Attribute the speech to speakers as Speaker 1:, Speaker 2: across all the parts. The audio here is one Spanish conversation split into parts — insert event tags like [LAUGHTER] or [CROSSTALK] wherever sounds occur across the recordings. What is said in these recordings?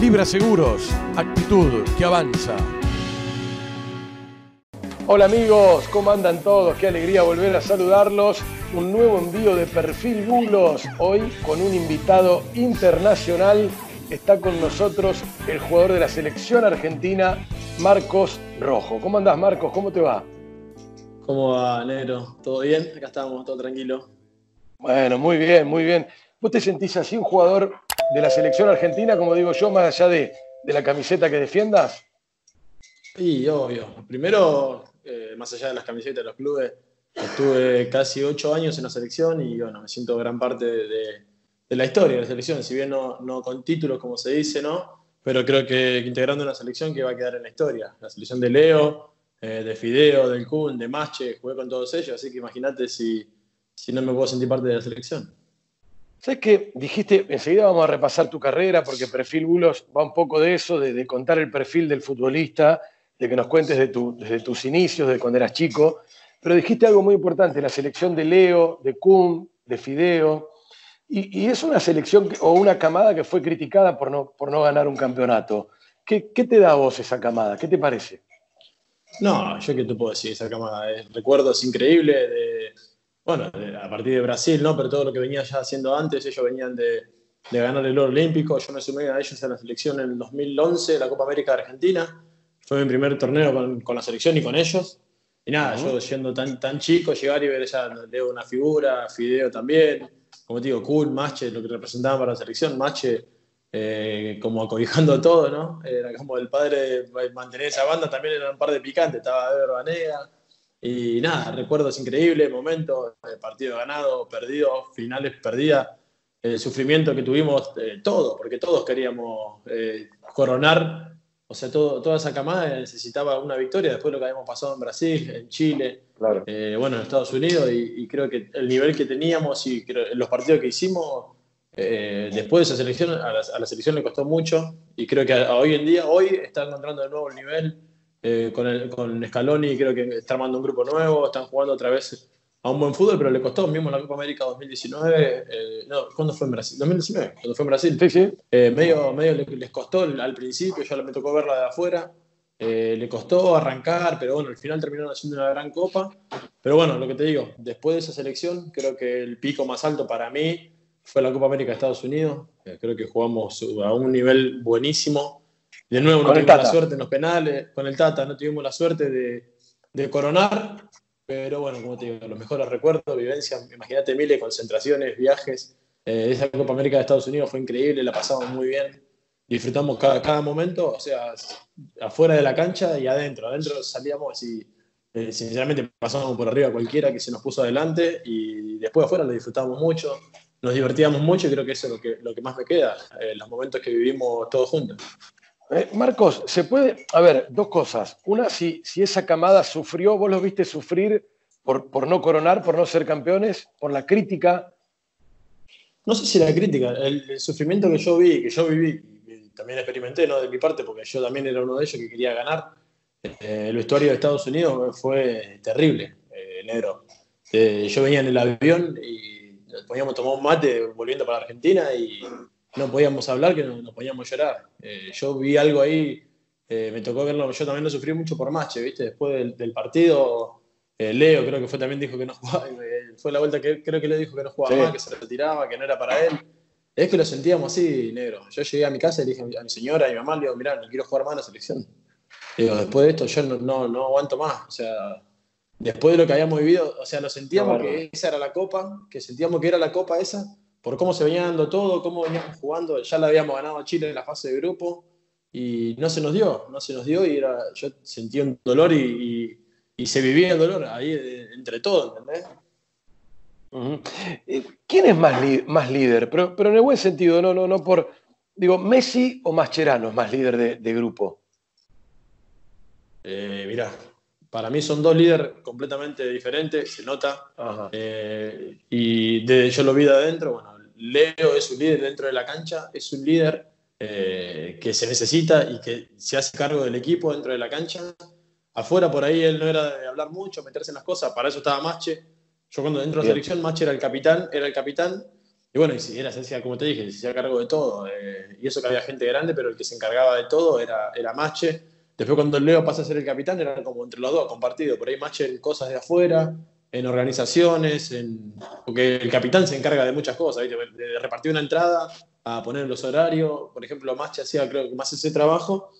Speaker 1: Libra Seguros, actitud que avanza. Hola amigos, ¿cómo andan todos? Qué alegría volver a saludarlos. Un nuevo envío de Perfil Bulos, hoy con un invitado internacional. Está con nosotros el jugador de la selección argentina, Marcos Rojo. ¿Cómo andás, Marcos? ¿Cómo te va?
Speaker 2: ¿Cómo va, Negro? ¿Todo bien? Acá estamos, todo tranquilo.
Speaker 1: Bueno, muy bien, muy bien. ¿Vos te sentís así un jugador de la selección argentina, como digo yo, más allá de, la camiseta que defiendas?
Speaker 2: Sí, obvio. Primero, eh, más allá de las camisetas de los clubes, estuve casi ocho años en la selección y bueno, me siento gran parte de, la historia de la selección, si bien no, con títulos como se dice, ¿no? Pero creo que integrando una selección que va a quedar en la historia. La selección de Leo, eh, de Fideo, del Kun, de Mache, jugué con todos ellos, así que imagínate si, si no me puedo sentir parte de la selección.
Speaker 1: ¿Sabes qué? Dijiste, enseguida vamos a repasar tu carrera, porque Perfil Bulos va un poco de eso, de, contar el perfil del futbolista, de que nos cuentes de desde tus inicios, de cuando eras chico. Pero dijiste algo muy importante, la selección de Leo, de Kun, de Fideo. Y, es una selección o una camada que fue criticada por no, por no ganar un campeonato. ¿Qué, ¿Qué, te da a vos esa camada? ¿Qué te parece?
Speaker 2: No, yo qué te puedo decir, esa camada. recuerdos increíbles de bueno, a partir de Brasil, ¿no? Pero todo lo que venía ya haciendo antes, ellos venían de, ganar el oro olímpico, yo me sumé a ellos en la selección en el 2011, la Copa América de Argentina, fue mi primer torneo con, la selección y con ellos. Y nada, yo siendo tan, tan chico, llegar y ver ya leo una figura, Fideo también, como te digo, Cool, Mache, lo que representaban para la selección, Mache eh, como acobijando todo, ¿no? Era como el padre de mantener esa banda, también era un par de picantes, estaba Eber Banega, y nada, recuerdos increíbles, momentos, eh, partido ganado, perdido, finales perdidas, el sufrimiento que tuvimos, eh, todo, porque todos queríamos eh, coronar, o sea, todo, toda esa camada necesitaba una victoria después de lo que habíamos pasado en Brasil, en Chile, bueno, en Estados Unidos, y, creo que el nivel que teníamos y los partidos que hicimos, después de esa selección, a la, selección le costó mucho, y creo que hoy en día, hoy está encontrando de nuevo el nivel eh, con, el, con Scaloni creo que está armando un grupo nuevo, están jugando otra vez a un buen fútbol, pero le costó mismo la Copa América 2019. Eh, no, ¿cuándo fue en Brasil? 2019, cuando fue en Brasil.
Speaker 1: Sí, sí.
Speaker 2: Eh, medio, medio les costó al principio, ya me tocó verla de afuera. le costó arrancar, pero bueno, al final terminaron haciendo una gran copa. Pero bueno, lo que te digo, después de esa selección, creo que el pico más alto para mí fue la Copa América de Estados Unidos. creo que jugamos a un nivel buenísimo. De nuevo, no tuvimos la suerte en los penales, con el Tata no tuvimos la suerte de, coronar, pero bueno, como te digo, los mejores recuerdos, vivencias, imagínate miles de concentraciones, viajes. Eh, esa Copa América de Estados Unidos fue increíble, la pasamos muy bien, disfrutamos cada, cada momento, o sea, afuera de la cancha y adentro. Adentro salíamos y eh, sinceramente pasamos por arriba cualquiera que se nos puso adelante y después afuera lo disfrutamos mucho, nos divertíamos mucho y creo que eso es lo que, lo que más me queda, eh, los momentos que vivimos todos juntos.
Speaker 1: Eh, Marcos, se puede, a ver, dos cosas. Una, si, si esa camada sufrió, vos los viste sufrir por, por no coronar, por no ser campeones, por la crítica.
Speaker 2: No sé si la crítica, el, sufrimiento que yo vi, que yo viví, también experimenté, ¿no? De mi parte, porque yo también era uno de ellos que quería ganar. Eh, el vestuario de Estados Unidos fue terrible, eh, negro. yo venía en el avión y poníamos tomar un mate volviendo para Argentina y no podíamos hablar, que nos, podíamos llorar. Eh, yo vi algo ahí, eh, me tocó verlo, yo también lo sufrí mucho por Mache, ¿viste? Después del, partido, eh, Leo creo que fue también dijo que no [LAUGHS] jugaba, fue la vuelta que creo que le dijo que no jugaba más, que se retiraba, que no era para él. Es que lo sentíamos así, negro. Yo llegué a mi casa y le dije a mi señora a mi mamá, le digo, mirá, no quiero jugar más en la selección. Digo, después de esto yo no, no, aguanto más. O sea, después de lo que habíamos vivido, o sea, lo sentíamos que esa era la copa, que sentíamos que era la copa esa, por cómo se venía dando todo, cómo veníamos jugando. Ya le habíamos ganado a Chile en la fase de grupo y no se nos dio, no se nos dio y era, yo sentía un dolor y, se vivía el dolor ahí entre todos, ¿entendés?
Speaker 1: Eh, ¿Quién es más, más líder? Pero, pero, en el buen sentido, no, no, no por. Digo, ¿Messi o Mascherano es más líder de, grupo?
Speaker 2: Eh, mirá, para mí son dos líderes completamente diferentes, se nota. Eh, y de, yo lo vi de adentro, bueno, Leo es un líder dentro de la cancha, es un líder eh, que se necesita y que se hace cargo del equipo dentro de la cancha. Afuera por ahí él no era de hablar mucho, meterse en las cosas, para eso estaba Mache. Yo cuando dentro de la selección, Mache era el capitán, era el capitán y bueno, y si era, como te dije, se hacía cargo de todo. Eh, y eso que había gente grande, pero el que se encargaba de todo era, era Mache. Después cuando Leo pasa a ser el capitán, era como entre los dos, compartido. Por ahí Mache en cosas de afuera, en organizaciones, en... porque el capitán se encarga de muchas cosas, ¿viste? de repartir una entrada, a poner los horarios. Por ejemplo, Mache hacía creo que más ese trabajo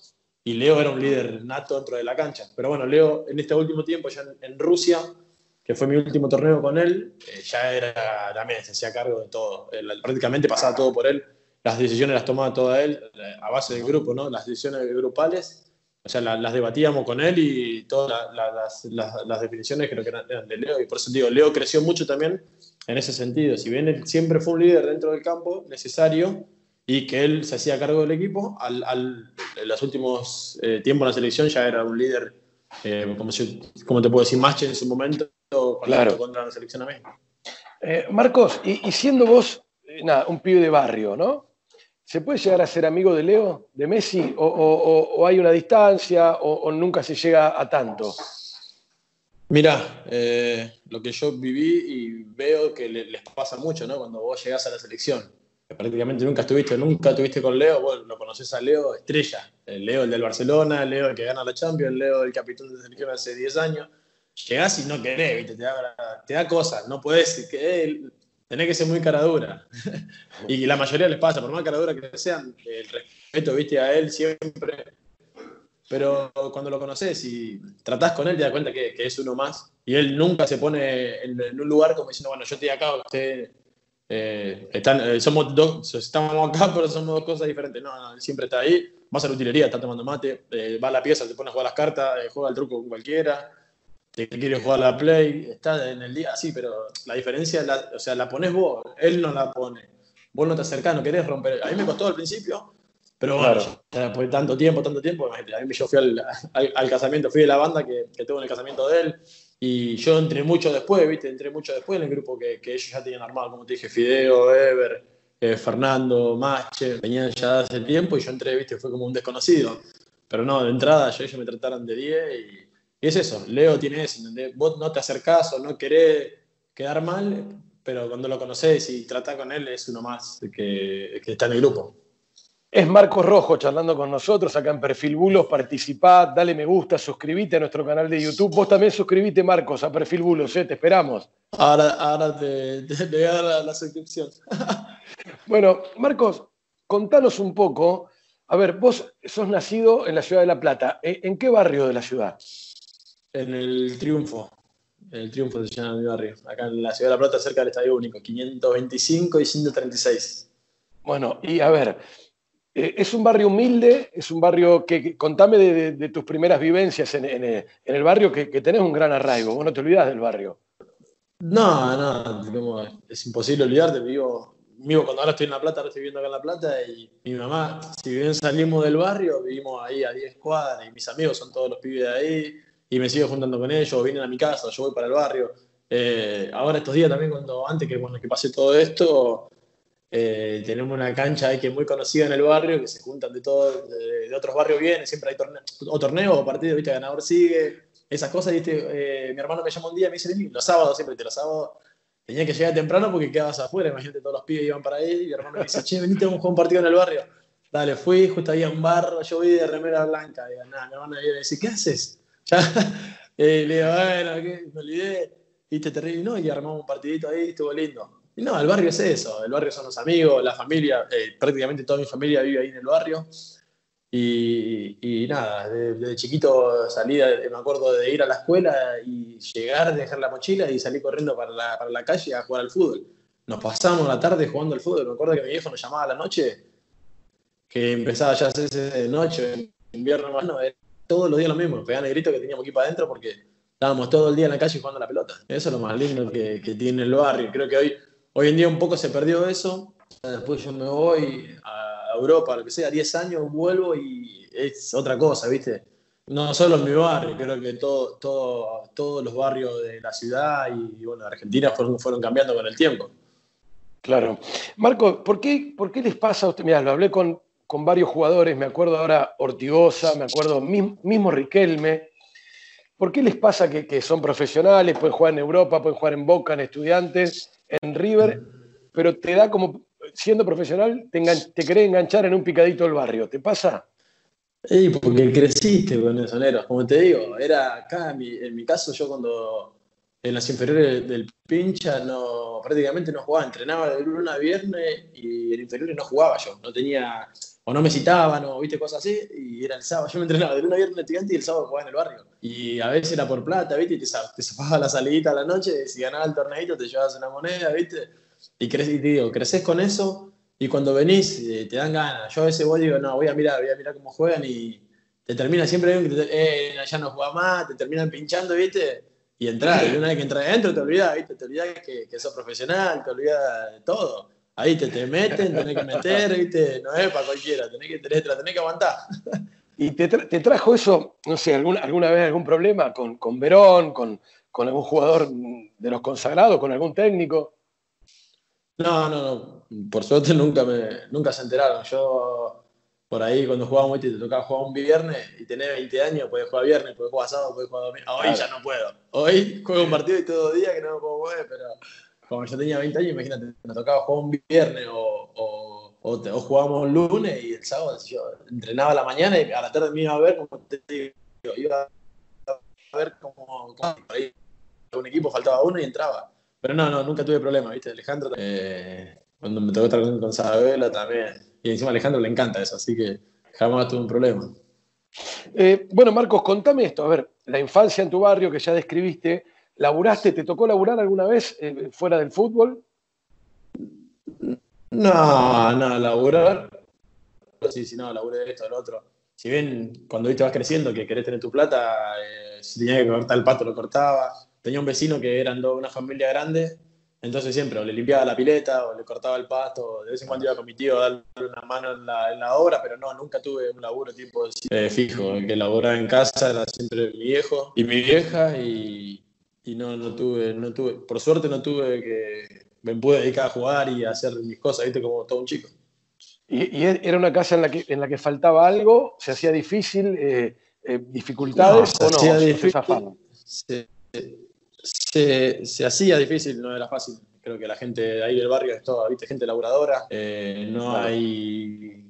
Speaker 2: y Leo era un líder nato dentro de la cancha. Pero bueno, Leo en este último tiempo, ya en Rusia, que fue mi último torneo con él, eh, ya era, también se hacía cargo de todo. prácticamente pasaba todo por él. Las decisiones las tomaba toda él, eh, a base del grupo, ¿no? Las decisiones grupales, o sea, las, debatíamos con él y todas las, las, definiciones creo que eran de Leo. Y por eso digo, Leo creció mucho también en ese sentido. Si bien él siempre fue un líder dentro del campo, necesario, y que él se hacía cargo del equipo, al, al en los últimos eh, tiempos en la selección ya era un líder, como, si, como te puedo decir, más en su momento
Speaker 1: claro. contra la selección a México. Eh, Marcos, y, siendo vos eh, un pibe de barrio, ¿no? ¿Se puede llegar a ser amigo de Leo, de Messi, o, hay una distancia, o, nunca se llega a tanto?
Speaker 2: Mira, eh, lo que yo viví y veo que les pasa mucho, ¿no? Cuando vos llegás a la selección, prácticamente nunca estuviste, nunca estuviste con Leo, vos lo conoces a Leo estrella, el Leo el del Barcelona, el Leo el que gana la Champions, el Leo el capitán de selección hace 10 años, llegás y no querés, Te, da, te da cosas, no puedes, que, tenés que ser muy cara dura. [LAUGHS] y la mayoría les pasa, por más cara dura que sean, el respeto, viste, a él siempre. Pero cuando lo conoces y tratás con él, te das cuenta que, es uno más. Y él nunca se pone en, un lugar como diciendo, bueno, yo estoy acá, usted. Eh, están, eh, somos dos, estamos acá, [LAUGHS] pero somos dos cosas diferentes. No, no, él siempre está ahí, vas a la utilería, está tomando mate, eh, va a la pieza, te pone a jugar las cartas, juega el truco con cualquiera, te quiere jugar la play, está en el día, sí, pero la diferencia, la, o sea, la pones vos, él no la pone. Vos no te acercás, no querés romper. A mí me costó al principio, pero bueno, después de tanto tiempo, tanto tiempo, a mí yo fui al, casamiento, fui de la banda que, que tuvo en el casamiento de él, y yo entré mucho después, ¿viste? Entré mucho después en el grupo que, que ellos ya tenían armado, como te dije, Fideo, Ever, eh, Fernando, Mache, venían ya hace tiempo y yo entré, ¿viste? Fue como un desconocido. Pero no, de entrada ya ellos me trataron de 10 y y es eso, Leo tiene eso, vos no te acercás o no querés quedar mal, pero cuando lo conoces y tratás con él es uno más que, que está en el grupo.
Speaker 1: Es Marcos Rojo charlando con nosotros acá en Perfil Bulos. Participá, dale me gusta, suscríbete a nuestro canal de YouTube. Vos también suscribite, Marcos, a Perfil Bulos, ¿eh? te esperamos.
Speaker 2: Ahora, ahora te, voy a dar la, suscripción. [LAUGHS]
Speaker 1: bueno, Marcos, contanos un poco. A ver, vos sos nacido en la ciudad de La Plata. ¿En qué barrio de la ciudad?
Speaker 2: En el Triunfo. El Triunfo se llama mi barrio. Acá en la Ciudad de La Plata, cerca del Estadio Único. 525 y 136.
Speaker 1: Bueno, y a ver, eh, es un barrio humilde, es un barrio que, contame de, tus primeras vivencias en, el barrio, que, tenés un gran arraigo, vos no te olvidás del barrio.
Speaker 2: No, no, es imposible olvidarte, vivo, vivo cuando ahora estoy en La Plata, ahora estoy viviendo acá en La Plata y mi mamá, si bien salimos del barrio, vivimos ahí a 10 cuadras y mis amigos son todos los pibes de ahí y me sigo juntando con ellos, vienen a mi casa, yo voy para el barrio. Eh, ahora estos días también, cuando antes que, bueno, que pase todo esto, eh, tenemos una cancha que es muy conocida en el barrio, que se juntan de todos, de, otros barrios vienen, siempre hay torneos o torneos o partidos, viste, ganador sigue, esas cosas, eh, mi hermano me llama un día y me dice, los sábados siempre, los sábados tenía que llegar temprano porque quedabas afuera, imagínate, todos los pibes iban para ahí, y mi hermano me dice, che, venite, a jugar un partido en el barrio. Dale, fui, justo había un bar, yo vi de remera blanca, digo, nada, mi hermano me dice, ¿qué haces? [LAUGHS] Eh, le digo, bueno, me olvidé, viste, terrible, no, y armamos un partidito ahí, estuvo lindo. Y no, el barrio es eso, el barrio son los amigos, la familia, eh, prácticamente toda mi familia vive ahí en el barrio. Y, nada, desde, chiquito salí, me acuerdo de ir a la escuela y llegar, dejar la mochila y salir corriendo para la, para la calle a jugar al fútbol. Nos pasamos la tarde jugando al fútbol. Me acuerdo que mi viejo nos llamaba a la noche, que empezaba ya a hacerse de noche, invierno más, no, todos los días lo mismo, pegaban el grito que teníamos aquí para adentro porque estábamos todo el día en la calle jugando la pelota. Eso es lo más lindo que, tiene el barrio. Creo que hoy, hoy en día un poco se perdió eso. Después yo me voy a Europa, lo que sea, 10 años, vuelvo y es otra cosa, ¿viste? No solo en mi barrio, creo que todo, todo, todos los barrios de la ciudad y, bueno, Argentina fueron, fueron cambiando con el tiempo.
Speaker 1: Claro. Marco, ¿por qué, ¿por qué les pasa a usted? Mira, lo hablé con, con varios jugadores, me acuerdo ahora Ortigosa, me acuerdo mismo Riquelme. ¿Por qué les pasa que, son profesionales, pueden jugar en Europa, pueden jugar en Boca, en Estudiantes, en River, pero te da como, siendo profesional, te, te querés enganchar en un picadito del barrio. ¿Te pasa?
Speaker 2: Sí, porque creciste con eso, Nero. Como te digo, era acá, en mi, en mi caso, yo cuando en las inferiores del pincha no, prácticamente no jugaba, entrenaba de lunes a viernes y en inferiores no jugaba yo, no tenía, o no me citaban, o viste cosas así, y era el sábado, [LAUGHS] yo me entrenaba de lunes a viernes estudiante y el sábado jugaba en el barrio. Y a veces era por plata, viste, y te, te la salidita a la noche, si ganaba el torneito te llevabas una moneda, viste, y, y te digo, creces con eso, y cuando venís eh, te dan ganas. Yo a veces voy digo, no, voy a mirar, voy a mirar cómo juegan y te termina siempre, eh, ya no juega más, te terminan pinchando, viste, y entrar, y una vez que entras adentro te olvidas, ¿viste? Te olvidas que, que sos profesional, te olvidas de todo. Ahí te, te meten, tenés que meter, ¿viste? No es para cualquiera, tenés que, tenés, tenés que aguantar.
Speaker 1: ¿Y te, te, trajo eso, no sé, alguna, alguna vez algún problema con, con Verón, con, con algún jugador de los consagrados, con algún técnico?
Speaker 2: No, no, no. Por suerte nunca, me, nunca se enteraron. Yo por ahí cuando jugábamos, te tocaba jugar un viernes y tenés 20 años, puedes jugar viernes, puedes jugar sábado, puedes jugar domingo. Hoy ya no puedo. Hoy juego un partido y todo día que no me puedo jugar, pero como yo tenía 20 años, imagínate, me tocaba jugar un viernes o, o, jugábamos un lunes y el sábado entrenaba a la mañana y a la tarde me iba a ver, como te digo, iba a ver ahí un equipo faltaba uno y entraba. Pero no, no, nunca tuve problema, ¿viste? Alejandro, eh, cuando me tocó estar con Sabela también y encima a Alejandro le encanta eso, así que jamás tuve un problema.
Speaker 1: Eh, bueno, Marcos, contame esto. A ver, la infancia en tu barrio que ya describiste, ¿laburaste? ¿Te tocó laburar alguna vez eh, fuera del fútbol?
Speaker 2: No, no, laburar. Sí, sí, no, laburé esto, lo otro. Si bien cuando viste vas creciendo que querés tener tu plata, eh, si tenía que cortar el pato lo cortaba. Tenía un vecino que eran una familia grande entonces siempre o le limpiaba la pileta o le cortaba el pasto, de vez en cuando iba con mi tío a darle una mano en la, en la obra, pero no, nunca tuve un laburo tipo eh, fijo. Que laboraba en casa era siempre mi viejo y mi vieja y, y, no, no, tuve, no tuve, por suerte no tuve que, me pude dedicar a jugar y a hacer mis cosas, viste, como todo un chico.
Speaker 1: ¿Y, era una casa en la que, en la que faltaba algo? ¿Se hacía difícil? Eh, eh, ¿Dificultades o no?
Speaker 2: Se, se, se, se, hacía difícil, no era fácil. Creo que la gente de ahí del barrio es toda, ¿viste? Gente laburadora. Eh, no hay.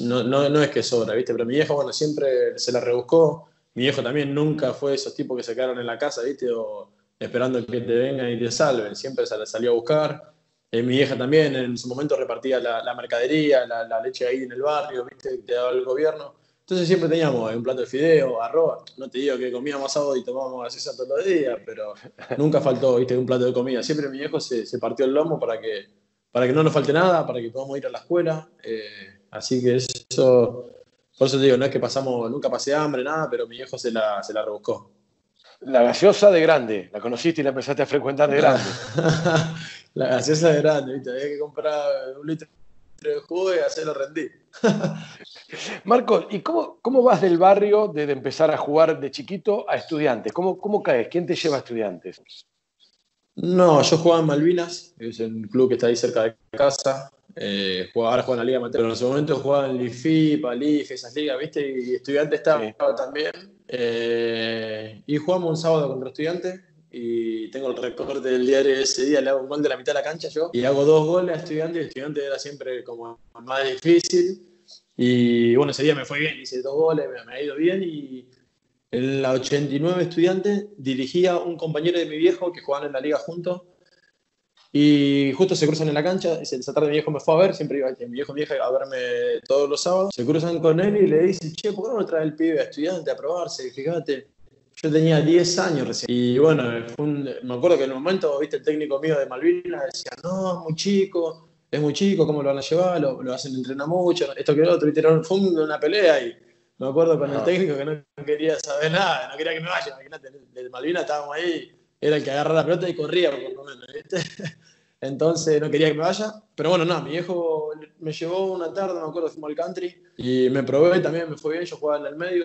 Speaker 2: No, no, no, es que sobra, ¿viste? Pero mi viejo, bueno, siempre se la rebuscó. Mi viejo también nunca fue esos tipos que se quedaron en la casa, ¿viste? O esperando que te vengan y te salven. Siempre se la salió a buscar. Eh, mi vieja también en su momento repartía la, la mercadería, la, la, leche ahí en el barrio, ¿viste? Te daba el gobierno. Entonces siempre teníamos un plato de fideo, arroz. No te digo que comíamos sábado y tomábamos gaseosa todos los días, pero [LAUGHS] nunca faltó ¿viste? un plato de comida. Siempre mi viejo se, se, partió el lomo para que, para que no nos falte nada, para que podamos ir a la escuela. Eh, así que eso, por eso te digo, no es que pasamos, nunca pasé hambre, nada, pero mi viejo se la, se la rebuscó.
Speaker 1: La gaseosa de grande, la conociste y la empezaste a frecuentar de grande. [LAUGHS]
Speaker 2: la gaseosa de grande, ¿viste? había que comprar un litro de jugo y hacerlo rendir. [LAUGHS]
Speaker 1: Marcos, ¿y cómo, cómo vas del barrio desde empezar a jugar de chiquito a estudiantes? ¿Cómo, ¿Cómo caes? ¿Quién te lleva a estudiantes?
Speaker 2: No, yo jugaba en Malvinas, es un club que está ahí cerca de casa. Eh, ahora juega en la Liga Amateur, pero en ese momento jugaba en Lifi, Palif, esas ligas, ¿viste? Y estudiante estaba también. Eh, y jugamos un sábado contra estudiantes y tengo el recorte del diario de ese día, le hago un gol de la mitad de la cancha yo y hago dos goles a estudiantes y estudiante era siempre como más difícil y bueno, ese día me fue bien, hice dos goles, me, ha ido bien y en la 89 estudiantes dirigía un compañero de mi viejo que jugaban en la liga juntos y justo se cruzan en la cancha, esa tarde mi viejo me fue a ver, siempre iba mi viejo y mi vieja a verme todos los sábados, se cruzan con él y le dicen, che, ¿por qué no trae el pibe a estudiante a probarse? Fíjate, yo tenía 10 años recién. Y bueno, me acuerdo que en un momento, viste, el técnico mío de Malvinas decía, no, es muy chico, es muy chico, ¿cómo lo van a llevar? Lo, lo hacen entrenar mucho, esto que lo otro. ¿viste? Fue una pelea y me acuerdo con el técnico que no quería saber nada, no quería que me vaya. Imagínate, de Malvinas estábamos ahí, era el que agarraba la pelota y corría, por lo menos, ¿viste? [LAUGHS] Entonces no quería que me vaya. Pero bueno, nada, mi viejo me llevó una tarde, me acuerdo, fuimos al country y me probé también, me fue bien, yo jugaba en el medio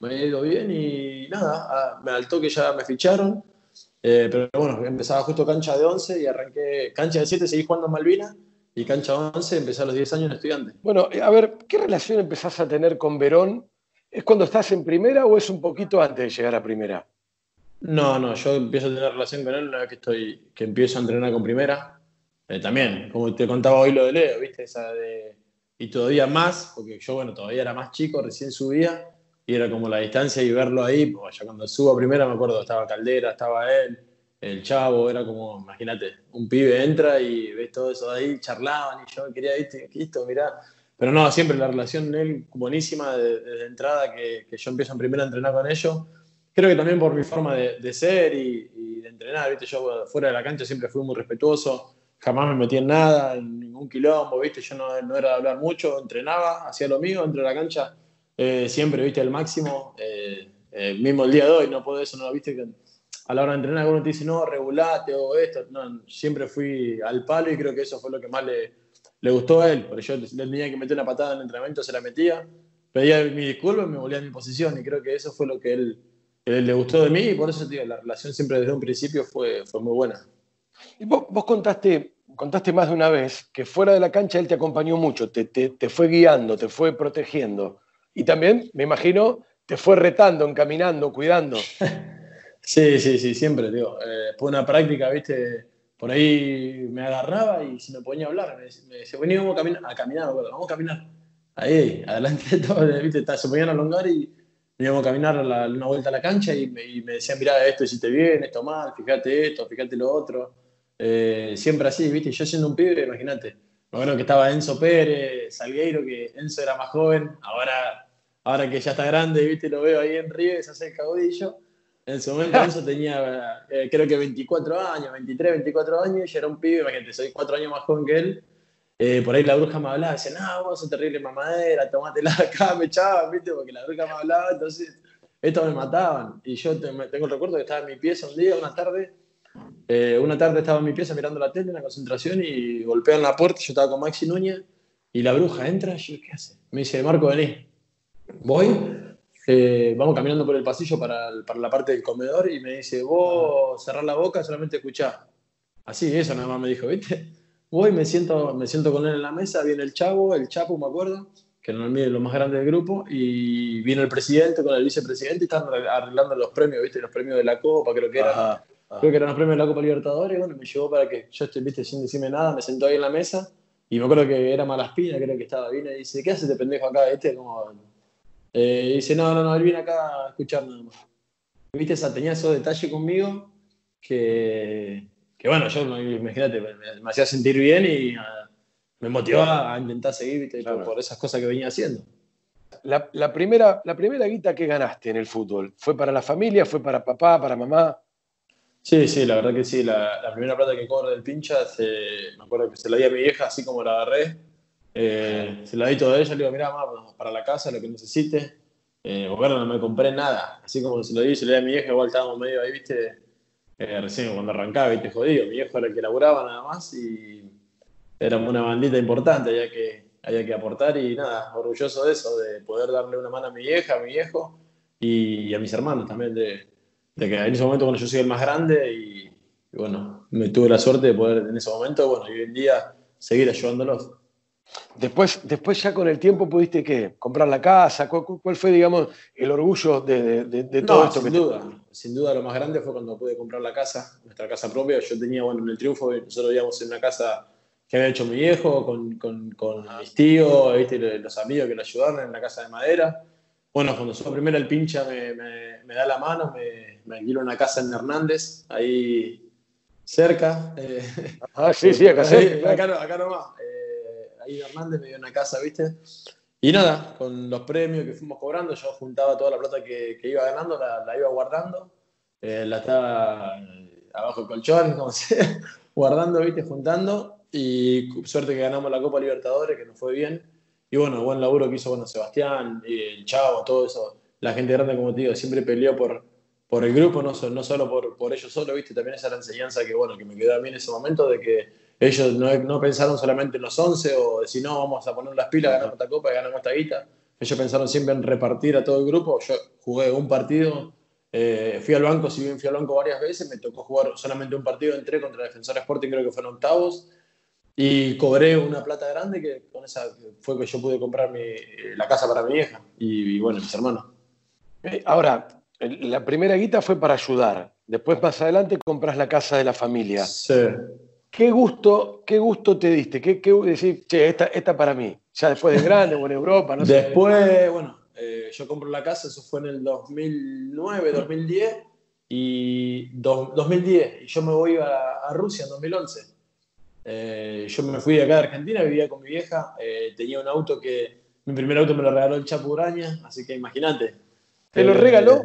Speaker 2: me ha ido bien y nada, ah, me al que ya me ficharon. Eh, pero bueno, empezaba justo cancha de 11 y arranqué cancha de 7, seguí jugando en Malvinas y cancha 11 empecé a los 10 años en estudiante.
Speaker 1: Bueno, eh, a ver, ¿qué relación empezás a tener con Verón? ¿Es cuando estás en primera o es un poquito antes de llegar a primera?
Speaker 2: No, no, yo empiezo a tener relación con él una vez que, estoy, que empiezo a entrenar con primera. eh, también, como te contaba hoy lo de Leo, ¿viste? Esa de, y todavía más, porque yo, bueno, todavía era más chico, recién subía, y era como la distancia y verlo ahí, pues ya cuando subo a primera me acuerdo, estaba Caldera, estaba él, el chavo, era como, imagínate, un pibe entra y ves todo eso de ahí, charlaban y yo quería, viste, esto, mirá. Pero no, siempre la relación él buenísima desde entrada que, que, yo empiezo en primera a entrenar con ellos. Creo que también por mi forma de, de ser y, y, de entrenar, viste, yo fuera de la cancha siempre fui muy respetuoso, jamás me metí en nada, en ningún quilombo, viste, yo no, no era de hablar mucho, entrenaba, hacía lo mío, dentro de la cancha, eh, siempre, viste, el máximo, eh, eh, mismo el día de hoy, no puedo eso, no, viste, que a la hora de entrenar alguno te dice, no, regulate o esto. No, siempre fui al palo y creo que eso fue lo que más le, le gustó a él. Porque yo le tenía que meter una patada en el entrenamiento, se la metía, pedía mi disculpa y me volvía a mi posición. Y creo que eso fue lo que él, le gustó de mí y por eso, tío, la relación siempre desde un principio fue, fue muy buena.
Speaker 1: Y vos, vos contaste, contaste más de una vez que fuera de la cancha él te acompañó mucho, te, te, te fue guiando, te fue protegiendo. Y también, me imagino, te fue retando, encaminando, cuidando. [LAUGHS]
Speaker 2: Sí, sí, sí, siempre, digo. Eh, una práctica, viste, por ahí me agarraba y se me ponía a hablar. Me, decía, vení, vamos a caminar, a caminar, vamos a caminar. Ahí, adelante, [LAUGHS] todo, viste, se ponían a alongar y íbamos a caminar una vuelta a la cancha y y me decían, mirá, esto hiciste bien, esto mal, fíjate esto, fíjate lo otro. Eh, siempre así, viste, yo siendo un pibe, imagínate. Me acuerdo que estaba Enzo Pérez, Salgueiro, que Enzo era más joven, ahora, ahora que ya está grande, viste, lo veo ahí en se hace el caudillo en su momento eso tenía, eh, creo que 24 años, 23, 24 años, y era un pibe, imagínate, soy 4 años más joven que él. Eh, por ahí la bruja me hablaba, decía, no, vos sos terrible mamadera, tomátela acá, [LAUGHS] me echaban, ¿viste? Porque la bruja me hablaba, entonces, esto me mataban. Y yo tengo el recuerdo que estaba en mi pieza un día, una tarde, eh, una tarde estaba en mi pieza mirando la tele en la concentración y golpean la puerta, yo estaba con Maxi Núñez, y la bruja entra, y yo, ¿qué hace? Me dice, Marco, vení. Voy, eh, vamos caminando por el pasillo para, para, la parte del comedor y me dice, vos cerrar la boca, solamente escuchá. Así, eso nada más me dijo, ¿viste? Voy, me siento, me siento con él en la mesa, viene el chavo, el chapo, me acuerdo, que era lo más grande del grupo, y viene el presidente con el vicepresidente y están arreglando los premios, ¿viste? Los premios de la Copa, creo que eran. Creo que eran los premios de la Copa Libertadores, y bueno, me llevó para que yo esté, viste, sin decirme nada, me sentó ahí en la mesa, y me acuerdo que era Malaspina, creo que estaba, bien, y dice, ¿qué haces de pendejo acá, este? Como, eh, dice, no, no, no, él viene acá a escuchar nada más. Viste, esa, tenía esos detalles conmigo que, que bueno, yo, imagínate, me, me, hacía sentir bien y uh, me motivaba a intentar seguir, ¿viste? Claro. Por, por, esas cosas que venía haciendo.
Speaker 1: La, la, primera, la primera guita que ganaste en el fútbol, ¿fue para la familia, fue para papá, para mamá?
Speaker 2: Sí, sí, la verdad que sí. La, la primera plata que cobro del pincha, se, me acuerdo que se la di a mi vieja así como la agarré eh, se la di todo a ella, le digo, mira, mamá, para la casa, lo que necesite. Eh, bueno, no me compré nada. Así como se lo di, se lo di a mi vieja, igual estábamos medio ahí, viste, eh, recién cuando arrancaba, viste, jodido. Mi viejo era el que laburaba nada más y era una bandita importante, había que, había que aportar y nada, orgulloso de eso, de poder darle una mano a mi vieja, a mi viejo y a mis hermanos también, de, de, que en ese momento cuando yo soy el más grande y, y bueno, me tuve la suerte de poder en ese momento, bueno, y hoy en día seguir ayudándolos.
Speaker 1: Después, después ya con el tiempo pudiste ¿qué? comprar la casa. ¿Cuál, cuál fue, digamos, el orgullo de, de, de todo
Speaker 2: no,
Speaker 1: esto?
Speaker 2: Sin
Speaker 1: que
Speaker 2: duda, te... sin duda lo más grande fue cuando pude comprar la casa, nuestra casa propia. Yo tenía, bueno, en el triunfo, nosotros vivíamos en una casa que había hecho mi viejo, con, con, con mis tíos, ¿viste? los amigos que lo ayudaron en la casa de madera. Bueno, cuando subo primero el pincha me, me, me, da la mano, me, me alquilo una casa en Hernández, ahí cerca. Eh,
Speaker 1: ah, sí, sí, acá, [LAUGHS]
Speaker 2: sí, acá, acá nomás. Eh, ahí Hernández me dio una casa, ¿viste? Y nada, con los premios que fuimos cobrando, yo juntaba toda la plata que, que iba ganando, la, la iba guardando, eh, la estaba abajo del colchón, como sea, [LAUGHS] guardando, ¿viste? Juntando, y suerte que ganamos la Copa Libertadores, que nos fue bien. Y bueno, buen laburo que hizo bueno, Sebastián, y el Chavo, todo eso. La gente grande, como te digo, siempre peleó por, por el grupo, no, no solo por, por ellos solo, ¿viste? También esa era la enseñanza que, bueno, que me quedó a mí en ese momento de que ellos no, no, pensaron solamente en los 11 o decir, no, vamos a poner las pilas, ganamos esta copa y ganamos esta guita. Ellos pensaron siempre en repartir a todo el grupo. Yo jugué un partido, eh, fui al banco, si bien fui al banco varias veces, me tocó jugar solamente un partido, entré contra Defensor Sporting, creo que fueron octavos, y cobré una plata grande que con esa fue que yo pude comprar mi, la casa para mi vieja y, y bueno, mis hermanos.
Speaker 1: Eh, ahora, la primera guita fue para ayudar. Después, más adelante, compras la casa de la familia.
Speaker 2: Sí.
Speaker 1: ¿Qué gusto, qué gusto te diste? ¿Qué, qué decir, che, esta, esta para mí? Ya después de grande o en Europa, no
Speaker 2: sé. Después, bueno, eh, yo compro la casa, eso fue en el 2009, 2010 y 2010 y yo me voy a, Rusia en 2011. Eh, yo me fui de acá de Argentina, vivía con mi vieja, eh, tenía un auto que mi primer auto me lo regaló el Chapu Uraña, así que imagínate.
Speaker 1: ¿Te lo regaló?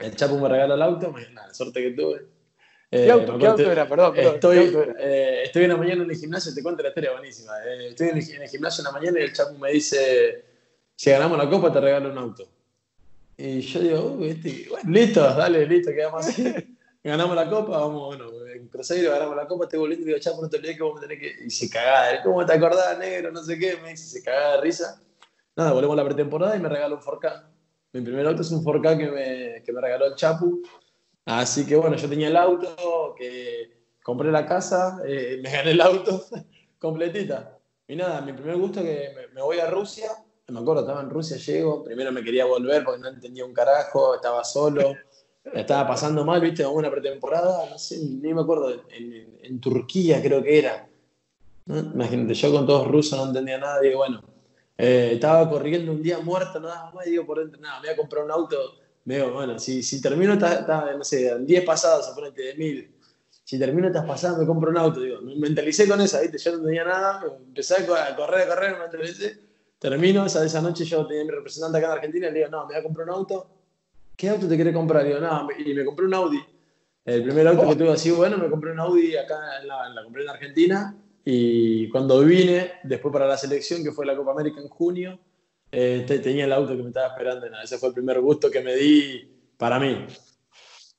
Speaker 2: El Chapu me regaló el auto, la suerte que tuve.
Speaker 1: ¿Qué, auto, era? Perdón,
Speaker 2: estoy, estoy en la mañana en el gimnasio, te cuento la historia buenísima. estoy en el, gimnasio en la mañana y el Chapu me dice, si ganamos la copa te regalo un auto. Y yo digo, este, bueno, listo, dale, listo, quedamos así. [LAUGHS] ganamos la copa, vamos, bueno, en Cruzeiro ganamos la copa, te volviendo y digo, chapo, no te olvides que vamos a tener que. Y se cagaba, ¿cómo te acordás, negro? No sé qué, me dice, se cagaba de risa. Nada, volvemos a la pretemporada y me regalo un 4K. Mi primer auto es un 4K que me, que me regaló el Chapu. Así que bueno, yo tenía el auto, que compré la casa, eh, me gané el auto [LAUGHS] completita. Y nada, mi primer gusto es que me, me voy a Rusia me acuerdo, estaba en Rusia, llego, primero me quería volver porque no entendía un carajo, estaba solo, estaba pasando mal, viste, una pretemporada, no sé, ni me acuerdo, en, Turquía creo que era. Imagínate, yo con todos rusos no entendía nada, y bueno, eh, estaba corriendo un día muerto, no daba más, digo por dentro, nada, me voy a comprar un auto, digo, bueno, si, si termino, está, no sé, 10 pasadas, suponete, de 1000 si termino estas pasadas me compro un auto, digo, me mentalicé con esa, ¿viste? yo no tenía nada, empecé a correr, a correr, me mentalicé, Termino, esa, esa noche yo tenía mi representante acá en Argentina y le digo, no, me voy a comprar un auto. ¿Qué auto te quiere comprar? Digo, no, y me compré un Audi. El primer auto que tuve así bueno, me compré un Audi acá, en la, compré en Argentina. Y cuando vine, después para la selección, que fue la Copa América en junio, eh, tenía el auto que me estaba esperando. Nada, ese fue el primer gusto que me di para mí.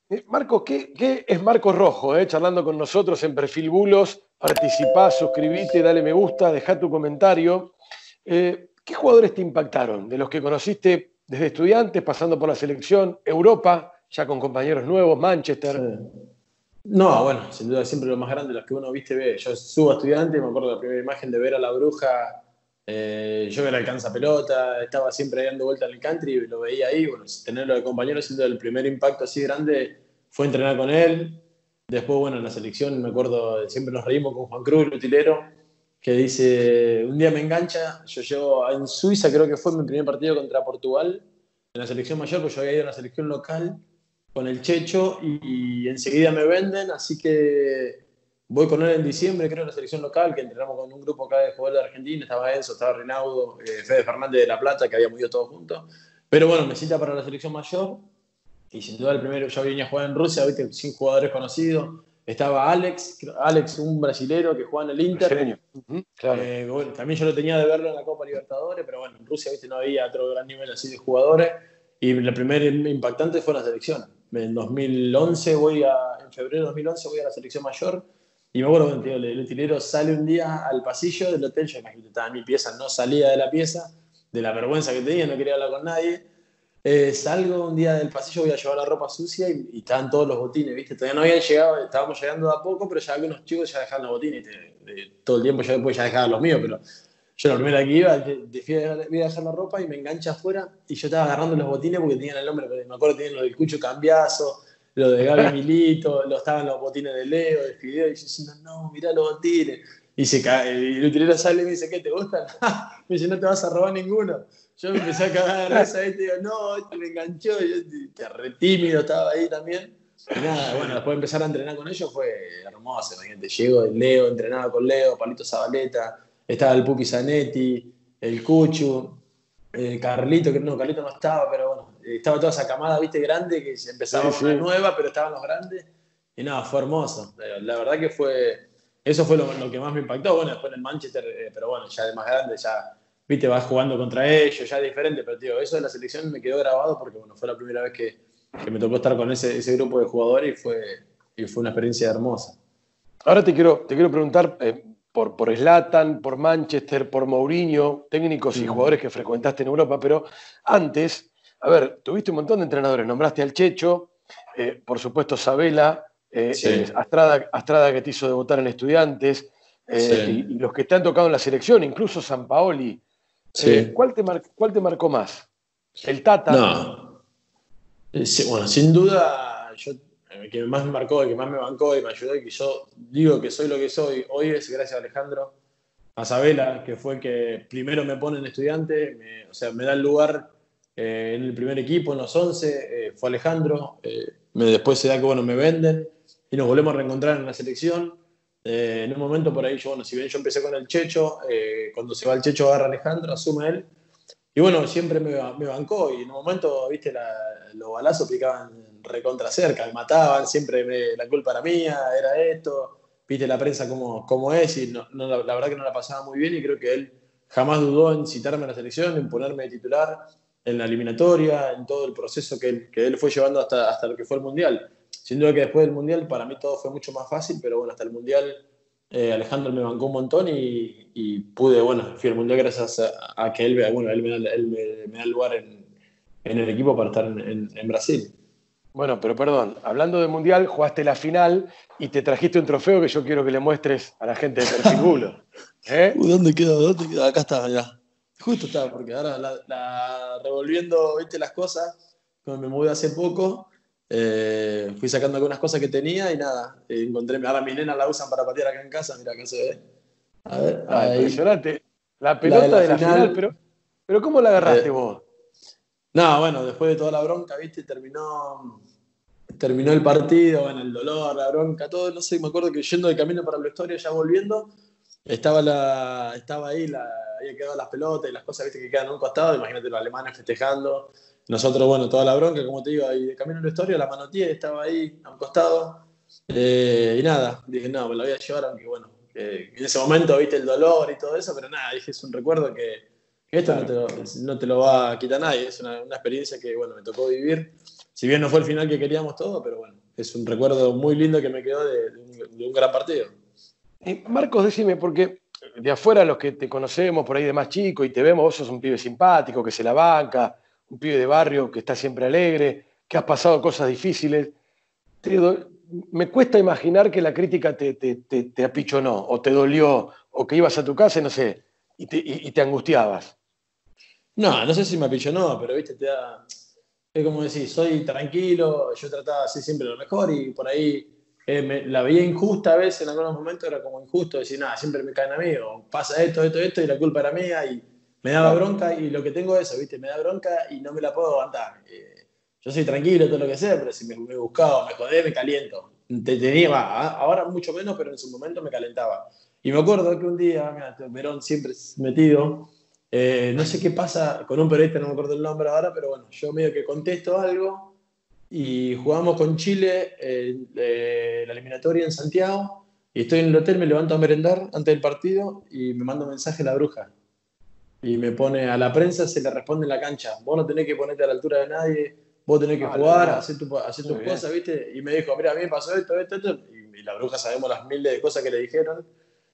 Speaker 1: Eh, Marco, ¿qué, ¿qué, es Marco Rojo? Eh? Charlando con nosotros en Perfil Bulos. Participá, suscribite, dale me gusta, deja tu comentario. Eh, ¿Qué jugadores te impactaron? De los que conociste desde estudiantes, pasando por la selección, Europa, ya con compañeros nuevos, Manchester.
Speaker 2: No, bueno, sin duda siempre lo más grande, los que uno viste ve. Yo subo a estudiante, me acuerdo de la primera imagen de ver a la bruja, eh, yo la alcanza pelota, estaba siempre dando vuelta en el country y lo veía ahí. Bueno, tenerlo de compañero, siendo el primer impacto así grande fue entrenar con él. Después, bueno, en la selección, me acuerdo, siempre nos reímos con Juan Cruz, el utilero, que dice, un día me engancha, yo llego en Suiza, creo que fue mi primer partido contra Portugal, en la selección mayor, pues yo había ido a la selección local con el Checho y, enseguida me venden, así que voy con él en diciembre, creo, en la selección local, que entrenamos con un grupo acá de jugadores de Argentina, estaba Enzo, estaba Rinaudo, eh, Fede Fernández de La Plata, que habíamos ido todos juntos. Pero bueno, me cita para la selección mayor y sin duda el primero, yo venía a jugar en Rusia, ¿viste? sin jugadores conocidos estaba Alex, Alex, un brasilero que juega en el Inter. Eh, también yo lo tenía de verlo en la Copa Libertadores, pero bueno, en Rusia ¿viste? no había otro gran nivel así de jugadores. Y el primer impactante fue la selección. En 2011 voy a, en febrero de 2011 voy a la selección mayor y me acuerdo que el utilero sale un día al pasillo del hotel, yo imagínate, estaba en mi pieza, no salía de la pieza, de la vergüenza que tenía, no quería hablar con nadie eh, salgo un día del pasillo, voy a llevar la ropa sucia y, estaban todos los botines, ¿viste? Todavía no habían llegado, estábamos llegando de a poco, pero ya algunos chicos ya dejaban los botines. todo el tiempo ya después ya dejaban los míos, pero yo la primera que iba, voy a dejar la ropa y me engancha afuera y yo estaba agarrando los botines porque tenían el nombre, me acuerdo que tenían lo del Cucho Cambiazo, lo de Gaby Milito, lo estaban los botines de Leo, de Fideo, y yo diciendo, no, mirá los botines. Y se cae, el utilero sale y me dice, ¿qué te gustan? [LAUGHS] me dice, no te vas a robar ninguno. Yo me empecé a cagar de risa y te digo, no, este me enganchó. Y yo, re tímido estaba ahí también. Y nada, bueno, después de empezar a entrenar con ellos fue hermoso. Imagínate, llego, Leo, entrenaba con Leo, Palito Zabaleta, estaba el Pupi Zanetti, el Cuchu, el Carlito, que no, Carlito no estaba, pero bueno, estaba toda esa camada, viste, grande, que empezaba una nueva, pero estaban los grandes. Y nada, fue hermoso. La verdad que fue, eso fue lo, lo que más me impactó. Bueno, después en el Manchester, eh, pero bueno, ya de más grande, ya viste, vas jugando contra ellos, ya es diferente, pero tío, eso de la selección me quedó grabado porque bueno, fue la primera vez que, que me tocó estar con ese, ese, grupo de jugadores y fue, y fue una experiencia hermosa.
Speaker 1: Ahora te quiero, te quiero preguntar eh, por, por Zlatan, por Manchester, por Mourinho, técnicos y jugadores que frecuentaste en Europa, pero antes, a ver, tuviste un montón de entrenadores, nombraste al Checho, eh, por supuesto Sabela, eh, Astrada, Astrada que te hizo debutar en Estudiantes, y, y, los que te han tocado en la selección, incluso San Paoli, eh, ¿cuál, te ¿Cuál te marcó más? ¿El Tata?
Speaker 2: No. Eh, bueno, sin duda, yo el que más me marcó, el que más me bancó y me ayudó y que yo digo que soy lo que soy hoy es gracias a Alejandro, a Sabela, que fue que primero me pone en estudiante, o sea, me da el lugar eh, en el primer equipo, en los 11, eh, fue Alejandro, eh, me, después se da que bueno, me venden y nos volvemos a reencontrar en la selección. en un momento por ahí, yo, bueno, si bien yo empecé con el Checho, cuando se va el Checho agarra Alejandro, asume él, y bueno, siempre me, me bancó y en un momento, viste, los balazos picaban recontra cerca, me mataban, siempre la culpa era mía, era esto, viste la prensa como, como es y no, la, verdad que no la pasaba muy bien y creo que él jamás dudó en citarme a la selección, en ponerme de titular en la eliminatoria, en todo el proceso que él, que él fue llevando hasta, hasta lo que fue el Mundial. Sin duda que después del Mundial para mí todo fue mucho más fácil, pero bueno, hasta el Mundial eh, Alejandro me bancó un montón y, y, pude, bueno, fui al Mundial gracias a, que él, bueno, él, me, da, él me, da lugar en, en, el equipo para estar en, en, Brasil.
Speaker 1: Bueno, pero perdón, hablando del Mundial, jugaste la final y te trajiste un trofeo que yo quiero que le muestres a la gente de Perfil [LAUGHS]
Speaker 2: ¿Eh? ¿Dónde queda? ¿Dónde queda? Acá está, ya. Justo está, porque ahora la, revolviendo, viste las cosas, como me mudé hace poco, eh, fui sacando algunas cosas que tenía y nada, eh, encontré, ahora mi nena la usan para patear acá en casa, mira acá se ve.
Speaker 1: A ver, ah, impresionante. La pelota de la, final, pero, pero ¿cómo la agarraste eh, vos?
Speaker 2: No, bueno, después de toda la bronca, viste, terminó, terminó el partido, bueno, el dolor, la bronca, todo, no sé, me acuerdo que yendo de camino para la historia, ya volviendo, estaba, la, estaba ahí, la, había quedado las pelotas y las cosas, viste, que quedan a un costado, imagínate los alemanes festejando, nosotros, bueno, toda la bronca, como te digo, ahí de camino a la historia, la manoteé, estaba ahí a un costado. Eh, y nada, dije, no, me la voy a llevar, aunque bueno, en ese momento viste el dolor y todo eso, pero nada, dije, es un recuerdo que, esto no, te lo, va a quitar nadie, es una, experiencia que, bueno, me tocó vivir. Si bien no fue el final que queríamos todo, pero bueno, es un recuerdo muy lindo que me quedó de, un, gran partido.
Speaker 1: Marcos, decime, porque de afuera los que te conocemos por ahí de más chico y te vemos, vos sos un pibe simpático, que se la banca, un pibe de barrio que está siempre alegre, que has pasado cosas difíciles. me cuesta imaginar que la crítica te, te, apichonó o te dolió o que ibas a tu casa, no sé, y te, angustiabas.
Speaker 2: No, no sé si me apichonó, pero viste, te da. Es como decir, soy tranquilo, yo trataba hacer siempre lo mejor y por ahí eh, la veía injusta a veces, en algunos momentos era como injusto decir, nada, siempre me caen a mí, o pasa esto, esto, esto y la culpa era mía y me daba bronca y lo que tengo es eso, ¿viste? Me da bronca y no me la puedo aguantar. Eh, yo soy tranquilo, todo lo que sea, pero si me, me buscaba, me jodé, me caliento. Te tenía, ahora mucho menos, pero en su momento me calentaba. Y me acuerdo que un día, mira, Verón siempre metido, eh, no sé qué pasa con un periodista, no me acuerdo el nombre ahora, pero bueno, yo medio que contesto algo y jugamos con Chile eh, la eliminatoria en Santiago y estoy en el hotel, me levanto a merendar antes del partido y me manda un mensaje a la bruja y me pone a la prensa, se le responde en la cancha. Vos no tenés que ponerte a la altura de nadie, vos tenés que ah, jugar, hacer, tu, hacer tus cosas, ¿viste? Y me dijo, mira, a mí me pasó esto, esto, esto. Y, la bruja sabemos las miles de cosas que le dijeron.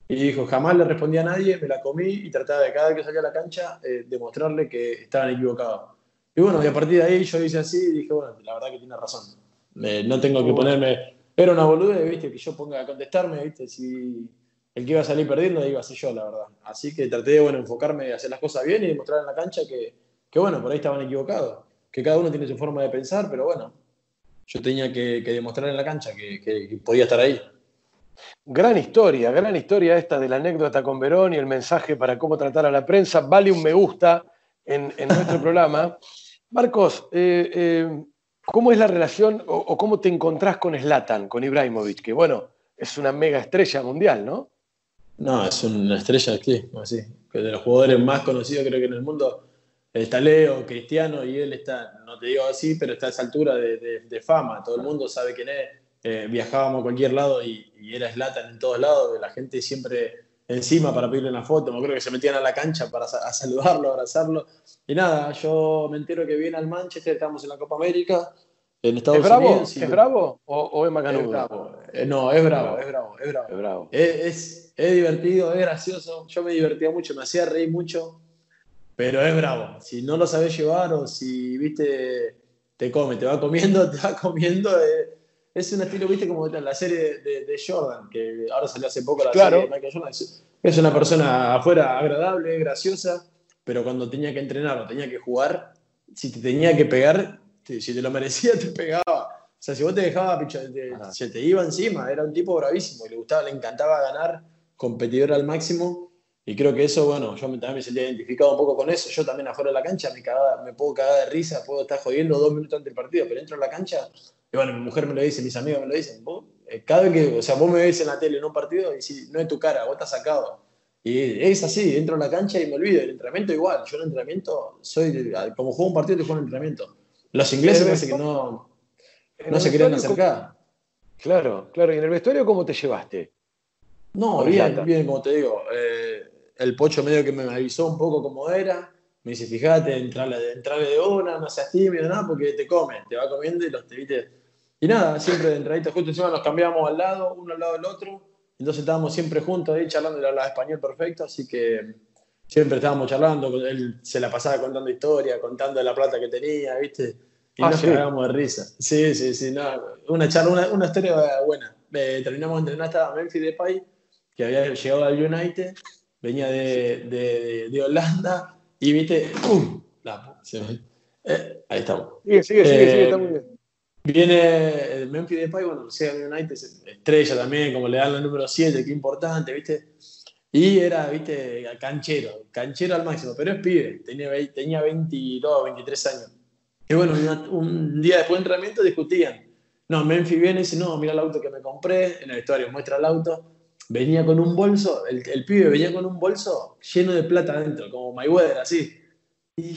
Speaker 2: Y dijo, jamás le respondí a nadie, me la comí y trataba de cada vez que salía a la cancha eh, demostrarle que estaban equivocados. Y bueno, y a partir de ahí yo hice así y dije, bueno, la verdad que tiene razón. no tengo que ponerme... Era una boludez, ¿viste? Que yo ponga a contestarme, ¿viste? Si el que iba a salir perdiendo iba a ser yo, la verdad. Así que traté de bueno, enfocarme hacer las cosas bien y demostrar en la cancha que, que, bueno, por ahí estaban equivocados. Que cada uno tiene su forma de pensar, pero bueno, yo tenía que, demostrar en la cancha que, podía estar ahí.
Speaker 1: Gran historia, gran historia esta de la anécdota con Verón y el mensaje para cómo tratar a la prensa. Vale un me gusta en, nuestro [LAUGHS] programa. Marcos, eh, eh, ¿cómo es la relación o, o, cómo te encontrás con Slatan, con Ibrahimovic? Que bueno, es una mega estrella mundial, ¿no?
Speaker 2: No, es una estrella aquí, así. De los jugadores más conocidos creo que en el mundo está Leo, Cristiano, y él está, no te digo así, pero está a esa altura de, fama. Todo el mundo sabe quién es. Eh, viajábamos a cualquier lado y, era Slatan en todos lados. La gente siempre encima para pedirle una foto. Me acuerdo que se metían a la cancha para saludarlo, abrazarlo. Y nada, yo me entero que viene al Manchester, estamos en la Copa América
Speaker 1: en Estados ¿Es bravo? Unidos. ¿Es bravo o, es
Speaker 2: macanudo? Eh, no, es bravo, es bravo, es bravo. Es, bravo. Es, es, divertido, es gracioso. Yo me divertía mucho, me hacía reír mucho, pero es bravo. Si no lo sabes llevar o si, viste, te come, te va comiendo, [LAUGHS] te va comiendo. Eh, es un estilo, viste, como la serie de, Jordan, que ahora salió hace poco la serie de Michael Jordan. Es una persona afuera agradable, graciosa, pero cuando tenía que entrenar o tenía que jugar, si te tenía que pegar, si te lo merecía, te pegaba. sea, si vos te dejabas, se te iba encima, era un tipo bravísimo, le gustaba, le encantaba ganar, competidor al máximo. Y creo que eso, bueno, yo también me sentía identificado un poco con eso. Yo también afuera de la cancha me, cagaba, me puedo cagar de risa, puedo estar jodiendo dos minutos antes del partido, pero entro en la cancha, y bueno, mi mujer me lo dice, mis amigos me lo dicen, vos, eh, cada vez que, o sea, vos me ves en la tele en un partido y si no es tu cara, vos estás sacado. Y es así, entro en la cancha y me olvido. El entrenamiento igual, yo en el entrenamiento soy, como juego un partido, te juego en entrenamiento. Los ingleses parece que no, no se querían acercar.
Speaker 1: Claro, claro. ¿Y en el vestuario cómo te llevaste?
Speaker 2: No, bien, bien, como te digo. Eh, el pocho medio que me avisó un poco cómo era. Me dice, fíjate, entrale, de una, no seas tímido, nada, porque te come, te va comiendo y los te viste. Y nada, siempre de entradita, justo encima nos cambiamos al lado, uno al lado del otro. Entonces estábamos siempre juntos ahí charlando, él hablaba español perfecto, así que siempre estábamos charlando. Él se la pasaba contando historia, contando la plata que tenía, ¿viste? Y ah, nos sí. de risa. Sí, sí, sí, una charla, una, una historia buena. terminamos de entrenar, estaba Memphis Depay, que había llegado al United venía de, de, de Holanda y viste, ¡pum! La, eh, ahí estamos.
Speaker 1: Sigue, sigue, sigue, sigue, está muy bien.
Speaker 2: Viene el Memphis Depay, bueno, sea United, estrella también, como le dan el número 7, qué importante, ¿viste? Y era, ¿viste? Canchero, canchero al máximo, pero es pibe, tenía, tenía 22, 23 años. Y bueno, un día después de entrenamiento discutían. No, Memphis viene y dice, no, mira el auto que me compré, en el vestuario muestra el auto venía con un bolso, el, el, pibe venía con un bolso lleno de plata adentro, como Mayweather, así. Y,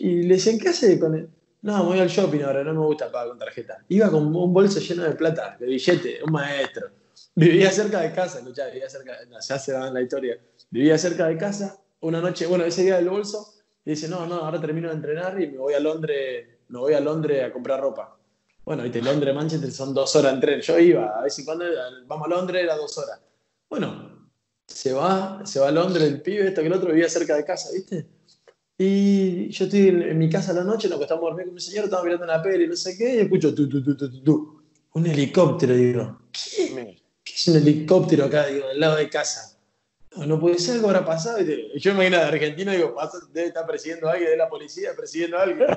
Speaker 2: y, le decían, ¿qué hace con él? No, voy al shopping ahora, no me gusta pagar con tarjeta. Iba con un bolso lleno de plata, de billete, un maestro. Vivía cerca de casa, escuchá, vivía cerca, no, ya se en la historia. Vivía cerca de casa, una noche, bueno, ese día del bolso, y dice, no, no, ahora termino de entrenar y me voy a Londres, me voy a Londres a comprar ropa. Bueno, viste, Londres, Manchester son dos horas en tren. Yo iba, a ver si cuando vamos a Londres era dos horas. Bueno, se va, se va a Londres el pibe, esto que el otro vivía cerca de casa, ¿viste? Y yo estoy en, mi casa a la noche, nos acostamos a dormir con mi señor, estamos mirando una peli, no sé qué, y escucho tu, tu, tu, tu, tu, un helicóptero, digo, ¿qué? ¿Qué es un helicóptero acá, digo, al lado de casa? No, no puede ser, algo habrá pasado. Y yo me imagino de Argentina, digo, pasa, debe estar persiguiendo a alguien de la policía, persiguiendo a alguien.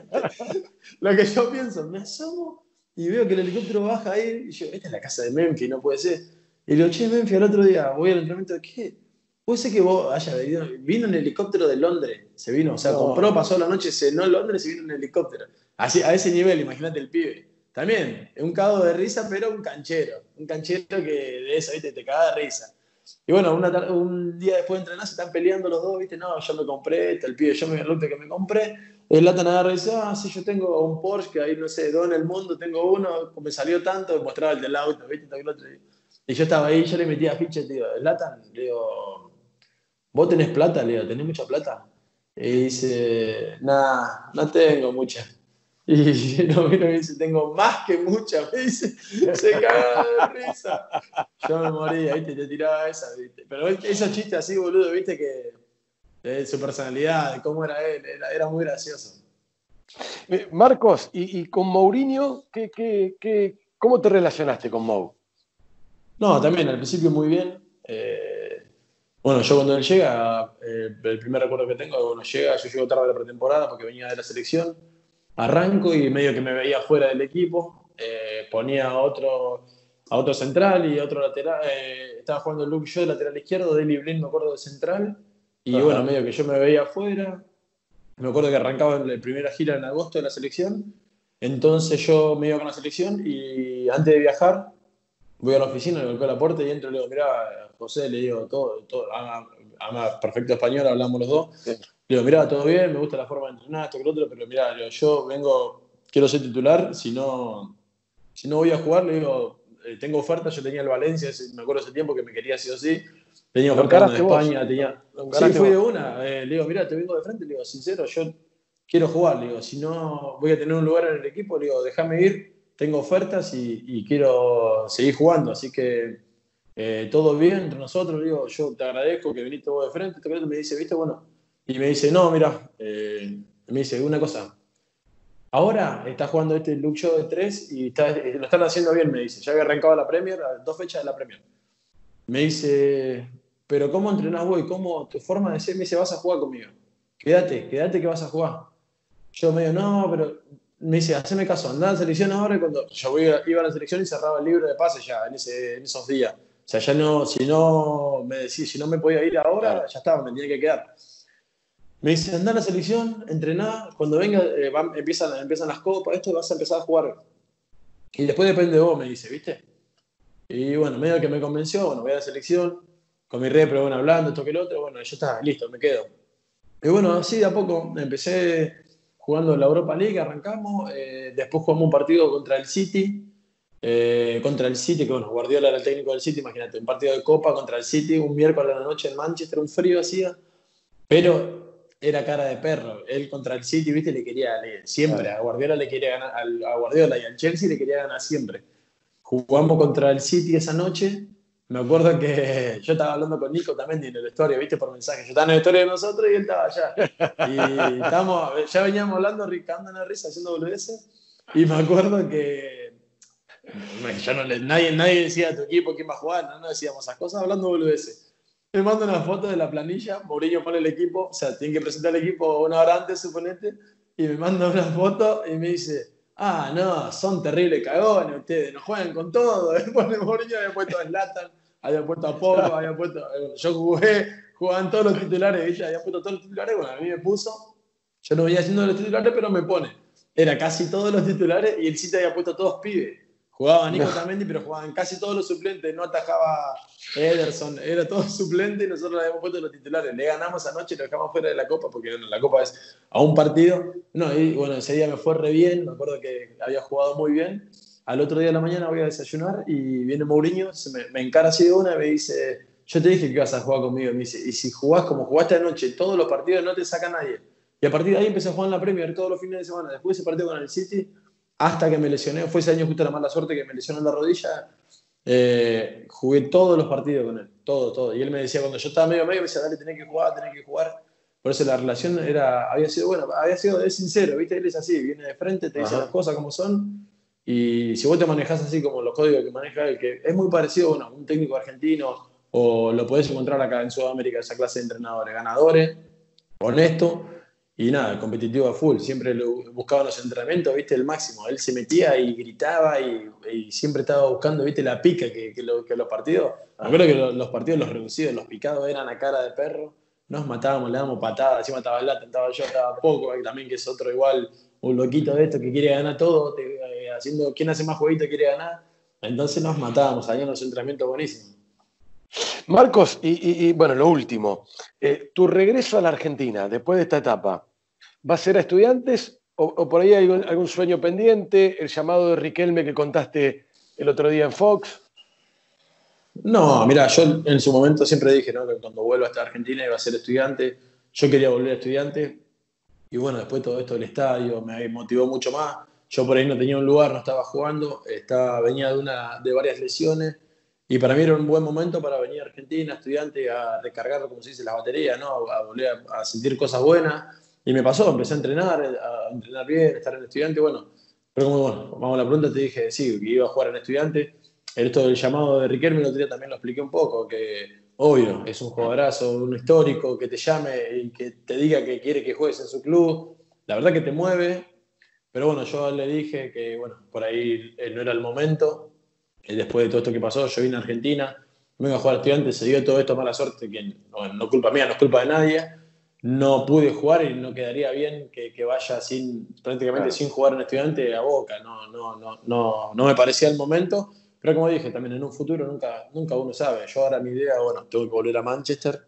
Speaker 2: [LAUGHS] Lo que yo pienso, me asomo y veo que el helicóptero baja ahí, y yo, esta es la casa de Memphis, no puede ser. Y le digo, che, Memphis, el otro día voy al entrenamiento, ¿qué? Puede ser que vos haya venido, vino en helicóptero de Londres, se vino, o sea, compró, pasó la noche, cenó en Londres y vino en helicóptero. Así, a ese nivel, imagínate el pibe. También, un cago de risa, pero un canchero. Un canchero que de eso, viste, te caga de risa. Y bueno, un día después de entrenar se están peleando los dos, viste, no, yo me compré, este, el pibe, yo me el que me compré, el Latan agarra y dice, ah, sí, yo tengo un Porsche que ahí no sé, dos en el mundo, tengo uno, me salió tanto, mostraba el del auto, ¿viste? Y yo estaba ahí, yo le metía ficha, tío, Latan, le digo, ¿vos tenés plata? Le digo, ¿tenés mucha plata? Y dice, nah, no tengo mucha. [LAUGHS] Y no, me dice, tengo más que mucha. [LAUGHS] Me dice, se caga de risa. Yo me moría, ¿viste? Te tiraba esa, ¿viste? Pero esos chistes así, boludo, ¿viste? Que de su personalidad, de cómo era él, era, muy gracioso.
Speaker 1: Eh, Marcos, ¿y, con Mourinho, ¿qué, qué, cómo te relacionaste con Mou?
Speaker 2: No, también al principio muy bien. Eh, bueno, yo cuando él llega, eh, el primer recuerdo que tengo, cuando llega, yo llego tarde a la pretemporada porque venía de la selección, arranco y medio que me veía fuera del equipo, ponía a otro, a otro central y otro lateral, estaba jugando Luke yo de lateral izquierdo, Deli Blin me acuerdo de central, y bueno, medio que yo me veía afuera. Me acuerdo que arrancaba la primera gira en agosto de la selección. Entonces yo me iba con la selección y antes de viajar voy a la oficina, le golpeo la puerta y entro y le digo, mira, José, le digo, todo, todo ama, perfecto español, hablamos los dos. Le digo, mira, todo bien, me gusta la forma de entrenar, esto que lo otro, pero mira, yo vengo, quiero ser titular, si no, si no voy a jugar, le digo, eh, tengo oferta, yo tenía el Valencia, me acuerdo ese tiempo que me quería sí o sí, Tenía oferta de España, tenía. Sí, fui de una. Eh, le digo, mira, te vengo de frente, le digo, sincero, yo quiero jugar, le digo, si no voy a tener un lugar en el equipo, le digo, déjame ir, tengo ofertas y, quiero seguir jugando, así que eh, todo bien entre nosotros, digo, yo te agradezco que viniste vos de frente, me dice, viste, bueno, y me dice, no, mira, eh, me dice una cosa, ahora está jugando este look show de tres y lo están haciendo bien, me dice, ya había arrancado la Premier, dos fechas de la Premier. Me dice, pero ¿cómo entrenás vos cómo tu forma de ser? Me dice, vas a jugar conmigo. Quédate, quédate que vas a jugar. Yo medio, no, pero me dice, haceme caso, andá la selección ahora. Y cuando yo iba a la selección y cerraba el libro de pase ya en, ese, en esos días. O sea, ya no, si no me decía, si no me podía ir ahora, ya estaba, me tenía que quedar. Me dice, anda a la selección, entrená, cuando venga, eh, empiezan, empiezan las copas, esto vas a empezar a jugar. Y después depende de vos, me dice, ¿viste? Y bueno, medio que me convenció, bueno, voy a la selección, con mi repro, bueno, hablando, esto que el otro, bueno, yo estaba listo, me quedo. Y bueno, así de a poco empecé jugando la Europa League, arrancamos, eh, después jugamos un partido contra el City, eh, contra el City, que bueno, Guardiola era el técnico del City, imagínate, un partido de Copa contra el City, un miércoles a la noche en Manchester, un frío hacía, pero era cara de perro. Él contra el City, viste, le quería siempre, a Guardiola le quería ganar, a Guardiola y al Chelsea le quería ganar siempre. Jugamos contra el City esa noche me acuerdo que yo estaba hablando con Nico también en la historia, viste, por mensaje. Yo estaba en la historia de nosotros y él estaba allá. Y estábamos, ya veníamos hablando, ricando en la risa, haciendo boludeces. Y me acuerdo que ya no nadie, nadie decía a tu equipo quién va a jugar, no, no decíamos esas cosas hablando boludeces. Me manda una foto de la planilla, Mourinho pone el equipo, o sea, tiene que presentar el equipo una hora antes, suponete, y me manda una foto y me dice, ah, no, son terribles cagones ustedes, nos juegan con todo. [LAUGHS] Después de Mourinho había puesto a Slatan, había puesto a Pogba, había puesto, eh, yo jugué, jugaban todos los titulares, ella había puesto todos los titulares, bueno, a mí me puso, yo no veía haciendo los titulares, pero me pone. Era casi todos los titulares y el sitio había puesto todos pibes. Jugaba Nico también, pero jugaban casi todos los suplentes, no atajaba Ederson, era todo [LAUGHS] suplente y nosotros le habíamos puesto los titulares. Le ganamos anoche y lo dejamos fuera de la Copa, porque bueno, la Copa es a un partido. No, y bueno, ese día me fue re bien, me acuerdo que había jugado muy bien. Al otro día de la mañana voy a desayunar y viene Mourinho, se me, me encara así de una y me dice, yo te dije que ibas a jugar conmigo. me dice, y si jugás como jugaste anoche, todos los partidos no te saca nadie. Y a partir de ahí empecé a jugar en la Premier todos los fines de semana. Después de ese partido con el City, hasta que me lesioné. Fue ese año justo la mala suerte que me lesionó la rodilla. Eh, jugué todos los partidos con él, todo, todo. Y él me decía, cuando yo estaba medio medio, me decía, dale, tenés que jugar, tenés que jugar. Por eso la relación era, había sido buena, había sido, es sincero, ¿viste? Él es así, viene de frente, te dice las cosas como son. Y si vos te manejás así como los códigos que maneja él, que es muy parecido bueno, un técnico argentino, o lo podés encontrar acá en Sudamérica, esa clase de entrenadores, ganadores, honesto, y nada, competitivo a full, siempre lo buscaba en los entrenamientos, viste, el máximo. Él se metía y gritaba y, siempre estaba buscando, viste, la pica que, que, los partidos. Me acuerdo que los, partidos, los reducidos, los picados eran a cara de perro. Nos matábamos, le dábamos patadas, encima estaba el estaba yo, estaba poco, también que es otro igual, un loquito de esto que quiere ganar todo, eh, haciendo quién hace más jueguito quiere ganar. Entonces nos matábamos, en los entrenamientos buenísimos.
Speaker 1: Marcos, y, bueno, lo último, eh, tu regreso a la Argentina después de esta etapa, ¿va a ser a estudiantes o, por ahí hay algún, sueño pendiente? ¿El llamado de Riquelme que contaste el otro día en Fox?
Speaker 2: No, mira, yo en su momento siempre dije que cuando vuelva a Argentina iba a ser estudiante. Yo quería volver a estudiante. Y bueno, después todo esto del estadio me motivó mucho más. Yo por ahí no tenía un lugar, no estaba jugando, estaba, venía de, una, de varias lesiones y para mí era un buen momento para venir a Argentina, estudiante, a recargar, como se dice, la batería, ¿no? a volver a, sentir cosas buenas. Y me pasó, empecé a entrenar, a entrenar bien, estar en estudiante, bueno. Pero como, bueno, vamos a la pregunta, te dije, sí, que iba a jugar en estudiante. Esto del llamado de Riquelme el otro día también lo expliqué un poco, que obvio, es un jugadorazo, un histórico, que te llame y que te diga que quiere que juegues en su club. La verdad que te mueve, pero bueno, yo le dije que, bueno, por ahí eh, no era el momento, después de todo esto que pasó, yo vine a Argentina, iba a jugar estudiante, se dio todo esto mala suerte, que no, no culpa mía, no es culpa de nadie, no pude jugar y no quedaría bien que, que vaya sin, prácticamente sin jugar en estudiante a boca, no, no, no, no, no me parecía el momento, pero como dije, también en un futuro nunca, nunca uno sabe, yo ahora mi idea, bueno, tengo que volver a Manchester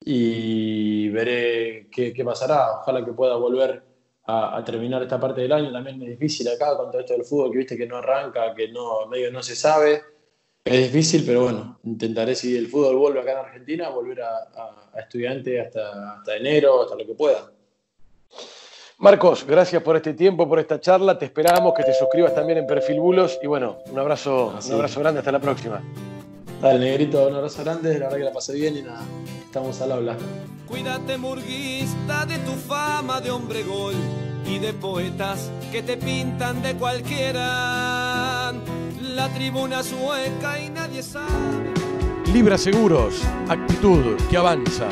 Speaker 2: y veré qué, qué pasará, ojalá que pueda volver a, terminar esta parte del año. También es difícil acá con todo esto del fútbol, que viste que no arranca, que no, medio no se sabe. Es difícil, pero bueno, intentaré si el fútbol vuelve acá en Argentina, volver a, a, estudiante hasta, hasta enero, hasta lo que pueda.
Speaker 1: Marcos, gracias por este tiempo, por esta charla. Te esperamos que te suscribas también en Perfil Bulos y bueno, un abrazo, un abrazo grande, hasta la próxima.
Speaker 2: Dale, negrito, un abrazo grande, la verdad que la pasé bien y nada, estamos al habla.
Speaker 3: Cuídate, murguista, de tu fama de hombre gol y de poetas que te pintan de cualquiera. La tribuna sueca y nadie sabe.
Speaker 1: Libra Seguros, actitud que avanza.